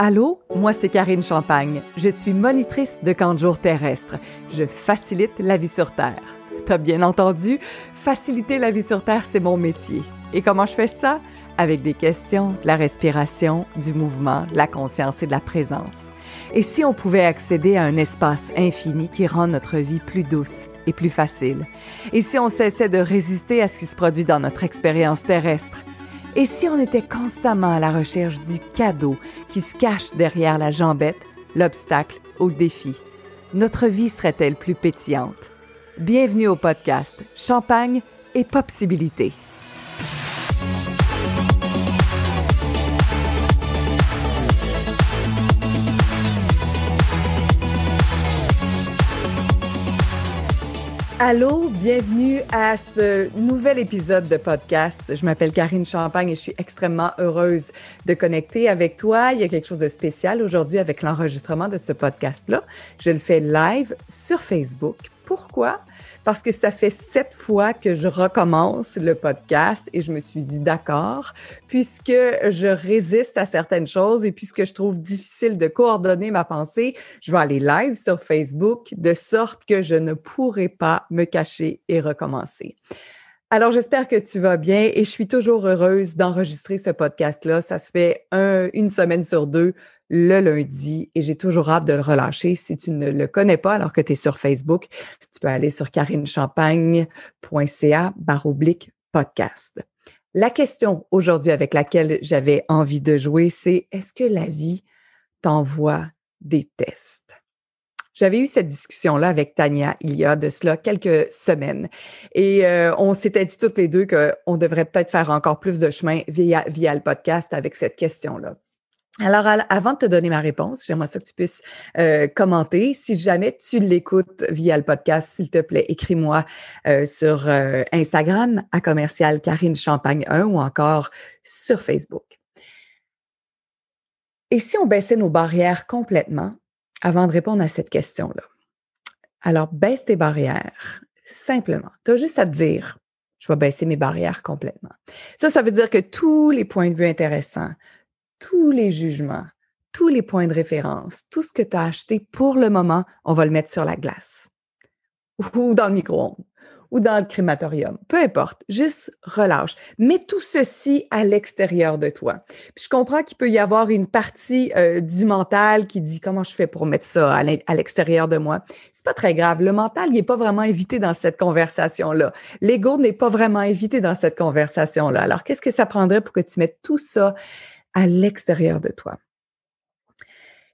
Allô, moi c'est Karine Champagne. Je suis monitrice de camp de jour terrestre. Je facilite la vie sur Terre. T'as bien entendu? Faciliter la vie sur Terre, c'est mon métier. Et comment je fais ça? Avec des questions, de la respiration, du mouvement, de la conscience et de la présence. Et si on pouvait accéder à un espace infini qui rend notre vie plus douce et plus facile? Et si on cessait de résister à ce qui se produit dans notre expérience terrestre? Et si on était constamment à la recherche du cadeau qui se cache derrière la jambette, l'obstacle le défi, notre vie serait-elle plus pétillante? Bienvenue au podcast Champagne et Possibilité. Allô, bienvenue à ce nouvel épisode de podcast. Je m'appelle Karine Champagne et je suis extrêmement heureuse de connecter avec toi. Il y a quelque chose de spécial aujourd'hui avec l'enregistrement de ce podcast-là. Je le fais live sur Facebook. Pourquoi? Parce que ça fait sept fois que je recommence le podcast et je me suis dit d'accord, puisque je résiste à certaines choses et puisque je trouve difficile de coordonner ma pensée, je vais aller live sur Facebook de sorte que je ne pourrai pas me cacher et recommencer. Alors, j'espère que tu vas bien et je suis toujours heureuse d'enregistrer ce podcast-là. Ça se fait une semaine sur deux le lundi et j'ai toujours hâte de le relâcher. Si tu ne le connais pas alors que tu es sur Facebook, tu peux aller sur carinechampagne.ca baroblique podcast. La question aujourd'hui avec laquelle j'avais envie de jouer, c'est est-ce que la vie t'envoie des tests? J'avais eu cette discussion-là avec Tania il y a de cela quelques semaines. Et euh, on s'était dit toutes les deux qu'on devrait peut-être faire encore plus de chemin via, via le podcast avec cette question-là. Alors, avant de te donner ma réponse, j'aimerais ça que tu puisses euh, commenter. Si jamais tu l'écoutes via le podcast, s'il te plaît, écris-moi euh, sur euh, Instagram à commercial Karine Champagne 1 ou encore sur Facebook. Et si on baissait nos barrières complètement avant de répondre à cette question-là? Alors, baisse tes barrières simplement. Tu as juste à te dire, je vais baisser mes barrières complètement. Ça, ça veut dire que tous les points de vue intéressants, tous les jugements, tous les points de référence, tout ce que tu as acheté pour le moment, on va le mettre sur la glace ou dans le micro-ondes ou dans le crématorium, peu importe, juste relâche. Mets tout ceci à l'extérieur de toi. Je comprends qu'il peut y avoir une partie euh, du mental qui dit comment je fais pour mettre ça à l'extérieur de moi? C'est pas très grave. Le mental, n'est pas vraiment invité dans cette conversation-là. L'ego n'est pas vraiment invité dans cette conversation-là. Alors, qu'est-ce que ça prendrait pour que tu mettes tout ça à l'extérieur de toi.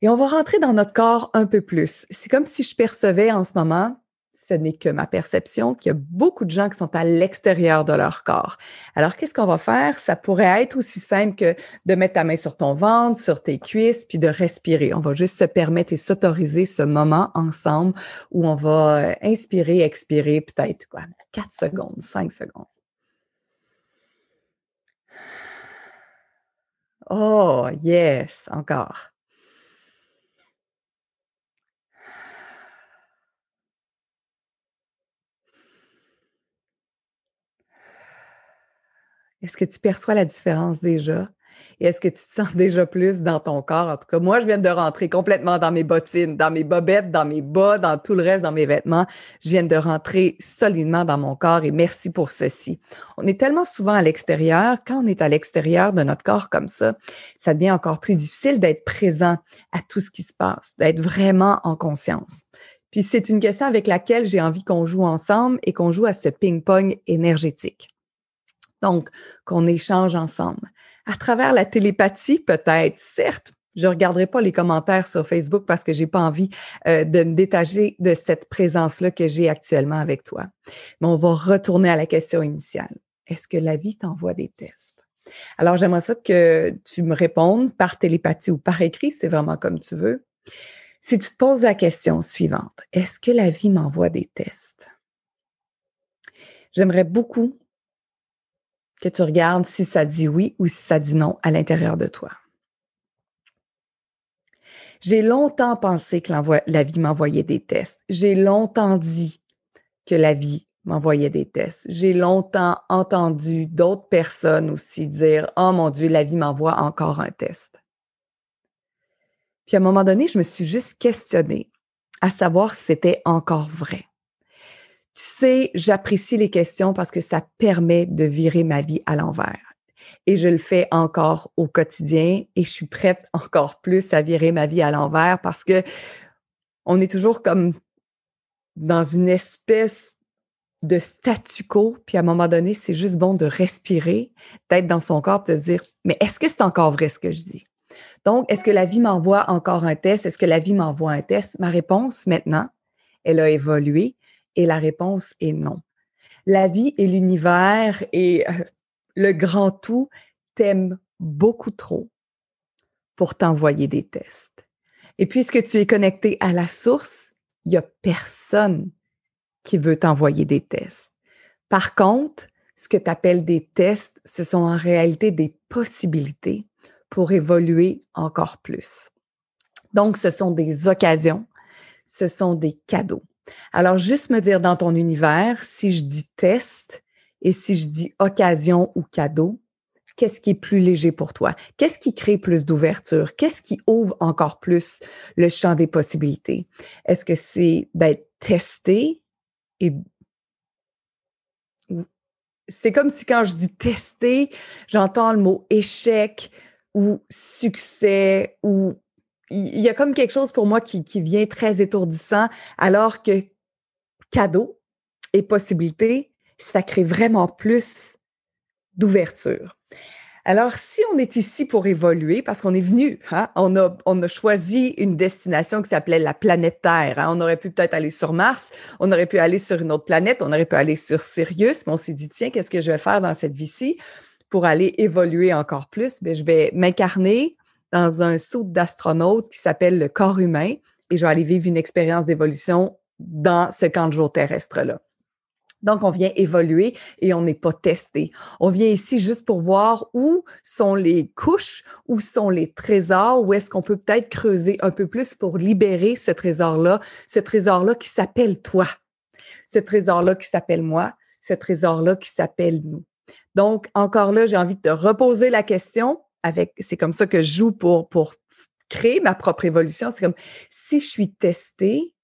Et on va rentrer dans notre corps un peu plus. C'est comme si je percevais en ce moment, ce n'est que ma perception, qu'il y a beaucoup de gens qui sont à l'extérieur de leur corps. Alors, qu'est-ce qu'on va faire? Ça pourrait être aussi simple que de mettre ta main sur ton ventre, sur tes cuisses, puis de respirer. On va juste se permettre et s'autoriser ce moment ensemble où on va euh, inspirer, expirer peut-être quoi, 4 secondes, 5 secondes. Oh, yes, encore. Est-ce que tu perçois la différence déjà? Et est-ce que tu te sens déjà plus dans ton corps? En tout cas, moi, je viens de rentrer complètement dans mes bottines, dans mes bobettes, dans mes bas, dans tout le reste, dans mes vêtements. Je viens de rentrer solidement dans mon corps et merci pour ceci. On est tellement souvent à l'extérieur. Quand on est à l'extérieur de notre corps comme ça, ça devient encore plus difficile d'être présent à tout ce qui se passe, d'être vraiment en conscience. Puis c'est une question avec laquelle j'ai envie qu'on joue ensemble et qu'on joue à ce ping-pong énergétique. Donc, qu'on échange ensemble à travers la télépathie, peut-être, certes. Je regarderai pas les commentaires sur Facebook parce que j'ai pas envie euh, de me détacher de cette présence-là que j'ai actuellement avec toi. Mais on va retourner à la question initiale. Est-ce que la vie t'envoie des tests? Alors, j'aimerais ça que tu me répondes par télépathie ou par écrit, c'est vraiment comme tu veux. Si tu te poses la question suivante, est-ce que la vie m'envoie des tests? J'aimerais beaucoup que tu regardes si ça dit oui ou si ça dit non à l'intérieur de toi. J'ai longtemps pensé que la vie m'envoyait des tests. J'ai longtemps dit que la vie m'envoyait des tests. J'ai longtemps entendu d'autres personnes aussi dire Oh mon Dieu, la vie m'envoie encore un test. Puis à un moment donné, je me suis juste questionnée à savoir si c'était encore vrai. Tu sais, j'apprécie les questions parce que ça permet de virer ma vie à l'envers. Et je le fais encore au quotidien et je suis prête encore plus à virer ma vie à l'envers parce que on est toujours comme dans une espèce de statu quo, puis à un moment donné, c'est juste bon de respirer, d'être dans son corps, de se dire, mais est-ce que c'est encore vrai ce que je dis? Donc, est-ce que la vie m'envoie encore un test? Est-ce que la vie m'envoie un test? Ma réponse maintenant, elle a évolué et la réponse est non. La vie et l'univers et euh, le grand tout t'aiment beaucoup trop pour t'envoyer des tests. Et puisque tu es connecté à la source, il n'y a personne qui veut t'envoyer des tests. Par contre, ce que tu appelles des tests, ce sont en réalité des possibilités pour évoluer encore plus. Donc, ce sont des occasions, ce sont des cadeaux. Alors, juste me dire dans ton univers, si je dis test et si je dis occasion ou cadeau, qu'est-ce qui est plus léger pour toi? Qu'est-ce qui crée plus d'ouverture? Qu'est-ce qui ouvre encore plus le champ des possibilités? Est-ce que c'est d'être testé et c'est comme si quand je dis tester, j'entends le mot échec ou succès ou il y a comme quelque chose pour moi qui, vient très étourdissant, alors que cadeau et possibilité, ça crée vraiment plus d'ouverture. Alors, si on est ici pour évoluer, parce qu'on est venu, hein, on, a, on a choisi une destination qui s'appelait la planète Terre. Hein. On aurait pu peut-être aller sur Mars, on aurait pu aller sur une autre planète, on aurait pu aller sur Sirius, mais on s'est dit, tiens, qu'est-ce que je vais faire dans cette vie-ci? Pour aller évoluer encore plus? Bien, je vais m'incarner dans un saut d'astronaute qui s'appelle le corps humain et je vais aller vivre une expérience d'évolution dans ce camp de jour terrestre-là. Donc, on vient évoluer et on n'est pas testé. On vient ici juste pour voir où sont les couches, où sont les trésors, où est-ce qu'on peut peut-être creuser un peu plus pour libérer ce trésor-là, ce trésor-là qui s'appelle toi, ce trésor-là qui s'appelle moi, ce trésor-là qui s'appelle nous. Donc, encore là, j'ai envie de te reposer la question c'est comme ça que je joue pour, pour créer ma propre évolution. C'est comme, si je suis testée,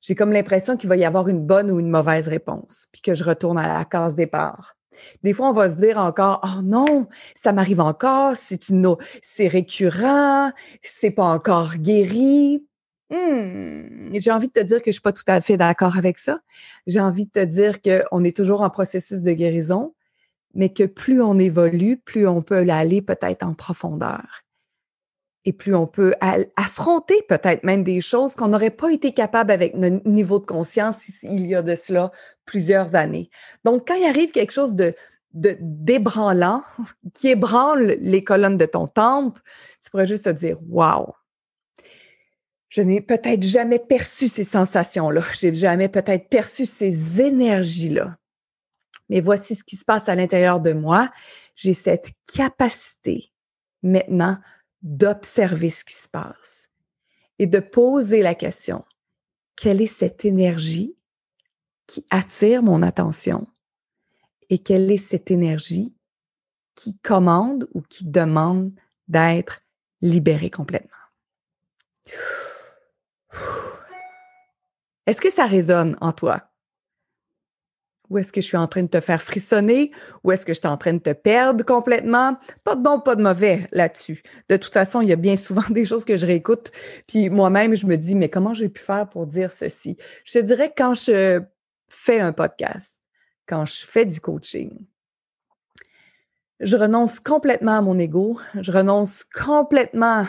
j'ai comme l'impression qu'il va y avoir une bonne ou une mauvaise réponse, puis que je retourne à la case départ. Des fois, on va se dire encore, oh non, ça m'arrive encore, c'est une, c'est récurrent, c'est pas encore guéri. Hmm. J'ai envie de te dire que je suis pas tout à fait d'accord avec ça. J'ai envie de te dire qu'on est toujours en processus de guérison, mais que plus on évolue, plus on peut aller peut-être en profondeur et plus on peut affronter peut-être même des choses qu'on n'aurait pas été capable avec notre niveau de conscience il y a de cela plusieurs années. Donc, quand il arrive quelque chose de, débranlant, qui ébranle les colonnes de ton temple, tu pourrais juste te dire, wow, je n'ai peut-être jamais perçu ces sensations-là, j'ai jamais peut-être perçu ces énergies-là. Mais voici ce qui se passe à l'intérieur de moi. J'ai cette capacité maintenant d'observer ce qui se passe et de poser la question, quelle est cette énergie qui attire mon attention et quelle est cette énergie qui commande ou qui demande d'être libérée complètement? Est-ce que ça résonne en toi? Ou est-ce que je suis en train de te faire frissonner? Ou est-ce que je suis en train de te perdre complètement? Pas de bon, pas de mauvais là-dessus. De toute façon, il y a bien souvent des choses que je réécoute, puis moi-même, je me dis, mais comment j'ai pu faire pour dire ceci? Je te dirais quand je fais un podcast, quand je fais du coaching, je renonce complètement à mon ego, je renonce complètement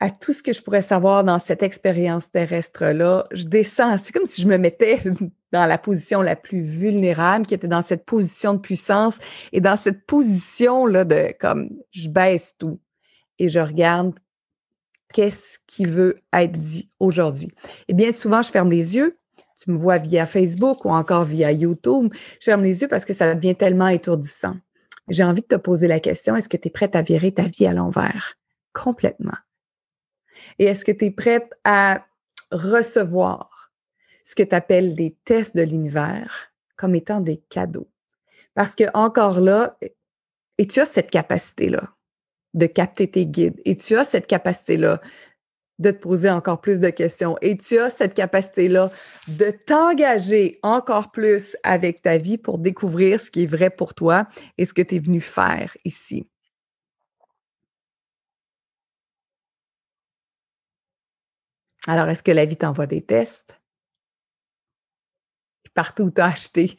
à tout ce que je pourrais savoir dans cette expérience terrestre-là. Je descends, c'est comme si je me mettais dans la position la plus vulnérable, qui était dans cette position de puissance et dans cette position-là de comme je baisse tout et je regarde qu'est-ce qui veut être dit aujourd'hui. Et bien souvent, je ferme les yeux. Tu me vois via Facebook ou encore via YouTube. Je ferme les yeux parce que ça devient tellement étourdissant. J'ai envie de te poser la question, est-ce que tu es prête à virer ta vie à l'envers? Complètement. Et est-ce que tu es prête à recevoir ce que tu appelles les tests de l'univers comme étant des cadeaux? Parce que encore là, et tu as cette capacité-là de capter tes guides et tu as cette capacité-là de te poser encore plus de questions et tu as cette capacité-là de t'engager encore plus avec ta vie pour découvrir ce qui est vrai pour toi et ce que tu es venu faire ici. Alors, est-ce que la vie t'envoie des tests? Partout où tu as acheté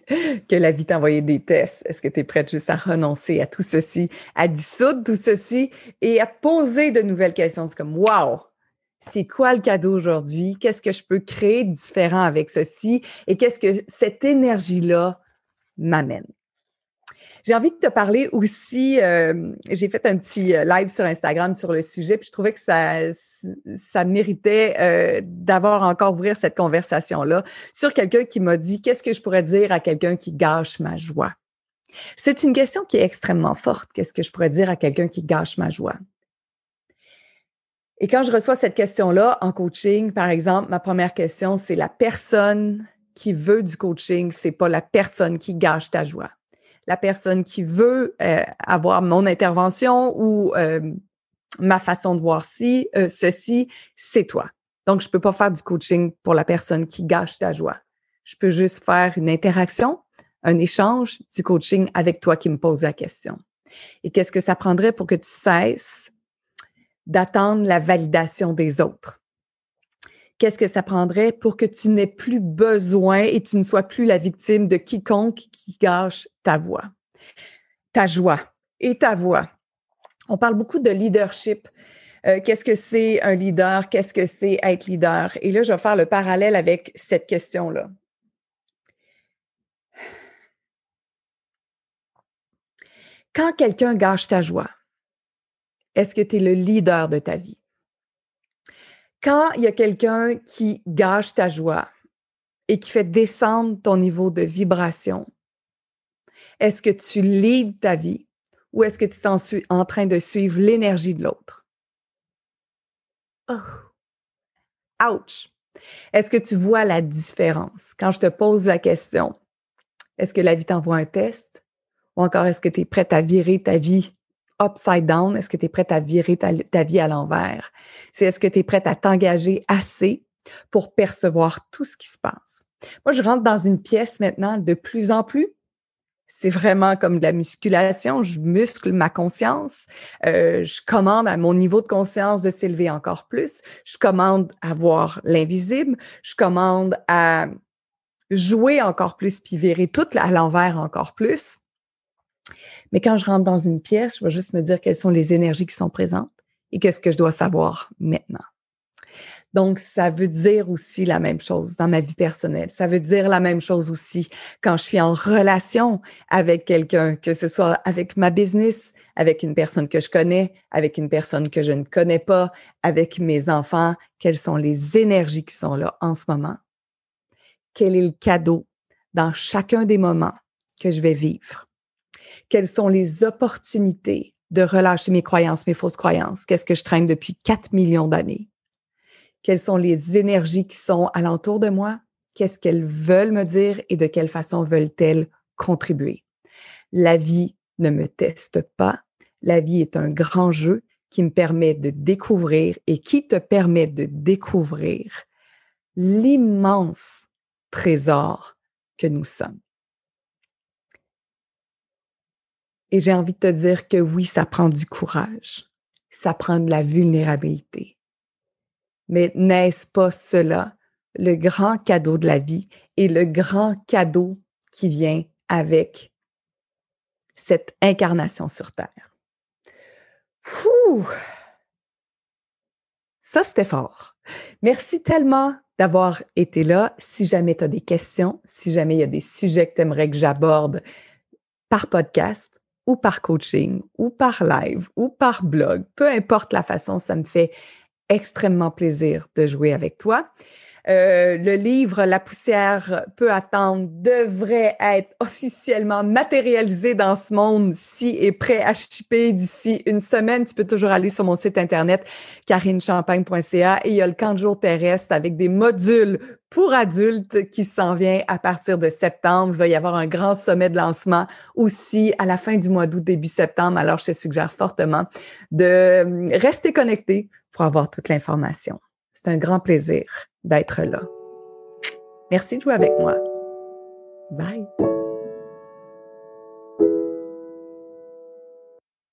que la vie t'a envoyé des tests, est-ce que tu es prête juste à renoncer à tout ceci, à dissoudre tout ceci et à poser de nouvelles questions? C'est comme, wow, c'est quoi le cadeau aujourd'hui? Qu'est-ce que je peux créer de différent avec ceci? Et qu'est-ce que cette énergie-là m'amène? J'ai envie de te parler aussi, euh, j'ai fait un petit euh, live sur Instagram sur le sujet, puis je trouvais que ça, ça méritait euh, d'avoir encore ouvrir cette conversation-là sur quelqu'un qui m'a dit qu'est-ce que je pourrais dire à quelqu'un qui gâche ma joie? C'est une question qui est extrêmement forte. Qu'est-ce que je pourrais dire à quelqu'un qui gâche ma joie? Et quand je reçois cette question-là en coaching, par exemple, ma première question, c'est la personne qui veut du coaching, c'est pas la personne qui gâche ta joie. La personne qui veut euh, avoir mon intervention ou euh, ma façon de voir ci, euh, ceci, c'est toi. Donc, je peux pas faire du coaching pour la personne qui gâche ta joie. Je peux juste faire une interaction, un échange du coaching avec toi qui me pose la question. Et qu'est-ce que ça prendrait pour que tu cesses d'attendre la validation des autres? Qu'est-ce que ça prendrait pour que tu n'aies plus besoin et tu ne sois plus la victime de quiconque qui gâche ta voix, ta joie et ta voix. On parle beaucoup de leadership. Euh, qu'est-ce que c'est un leader? Qu'est-ce que c'est être leader? Et là, je vais faire le parallèle avec cette question-là. Quand quelqu'un gâche ta joie, est-ce que tu es le leader de ta vie? Quand il y a quelqu'un qui gâche ta joie et qui fait descendre ton niveau de vibration, est-ce que tu leads ta vie ou est-ce que tu es en, en, train de suivre l'énergie de l'autre? Oh. Ouch! Est-ce que tu vois la différence? Quand je te pose la question, est-ce que la vie t'envoie un test? Ou encore est-ce que tu es prête à virer ta vie upside down? Est-ce que tu es prête à virer ta, vie à l'envers? C'est est-ce que tu es prête à t'engager assez pour percevoir tout ce qui se passe? Moi, je rentre dans une pièce maintenant de plus en plus. C'est vraiment comme de la musculation. Je muscle ma conscience. Euh, je commande à mon niveau de conscience de s'élever encore plus. Je commande à voir l'invisible. Je commande à jouer encore plus puis virer tout à l'envers encore plus. Mais quand je rentre dans une pièce, je vais juste me dire quelles sont les énergies qui sont présentes et qu'est-ce que je dois savoir maintenant. Donc, ça veut dire aussi la même chose dans ma vie personnelle. Ça veut dire la même chose aussi quand je suis en relation avec quelqu'un, que ce soit avec ma business, avec une personne que je connais, avec une personne que je ne connais pas, avec mes enfants. Quelles sont les énergies qui sont là en ce moment? Quel est le cadeau dans chacun des moments que je vais vivre? Quelles sont les opportunités de relâcher mes croyances, mes fausses croyances, qu'est-ce que je traîne depuis 4 millions d'années, quelles sont les énergies qui sont alentour de moi, qu'est-ce qu'elles veulent me dire et de quelle façon veulent-elles contribuer? La vie ne me teste pas, la vie est un grand jeu qui me permet de découvrir et qui te permet de découvrir l'immense trésor que nous sommes. Et j'ai envie de te dire que oui, ça prend du courage, ça prend de la vulnérabilité. Mais n'est-ce pas cela le grand cadeau de la vie et le grand cadeau qui vient avec cette incarnation sur Terre? Ça, c'était fort. Merci tellement d'avoir été là. Si jamais tu as des questions, si jamais il y a des sujets que tu aimerais que j'aborde par podcast, ou par coaching, ou par live, ou par blog, peu importe la façon, ça me fait extrêmement plaisir de jouer avec toi. Euh, le livre La poussière peut attendre devrait être officiellement matérialisé dans ce monde si est prêt à shipper d'ici une semaine. Tu peux toujours aller sur mon site internet carinechampagne.ca et il y a le camp de jour terrestre avec des modules pour adultes qui s'en vient à partir de septembre. Il va y avoir un grand sommet de lancement aussi à la fin du mois d'août, début septembre. Alors, je te suggère fortement de rester connecté pour avoir toute l'information. C'est un grand plaisir d'être là. Merci de jouer avec moi. Bye.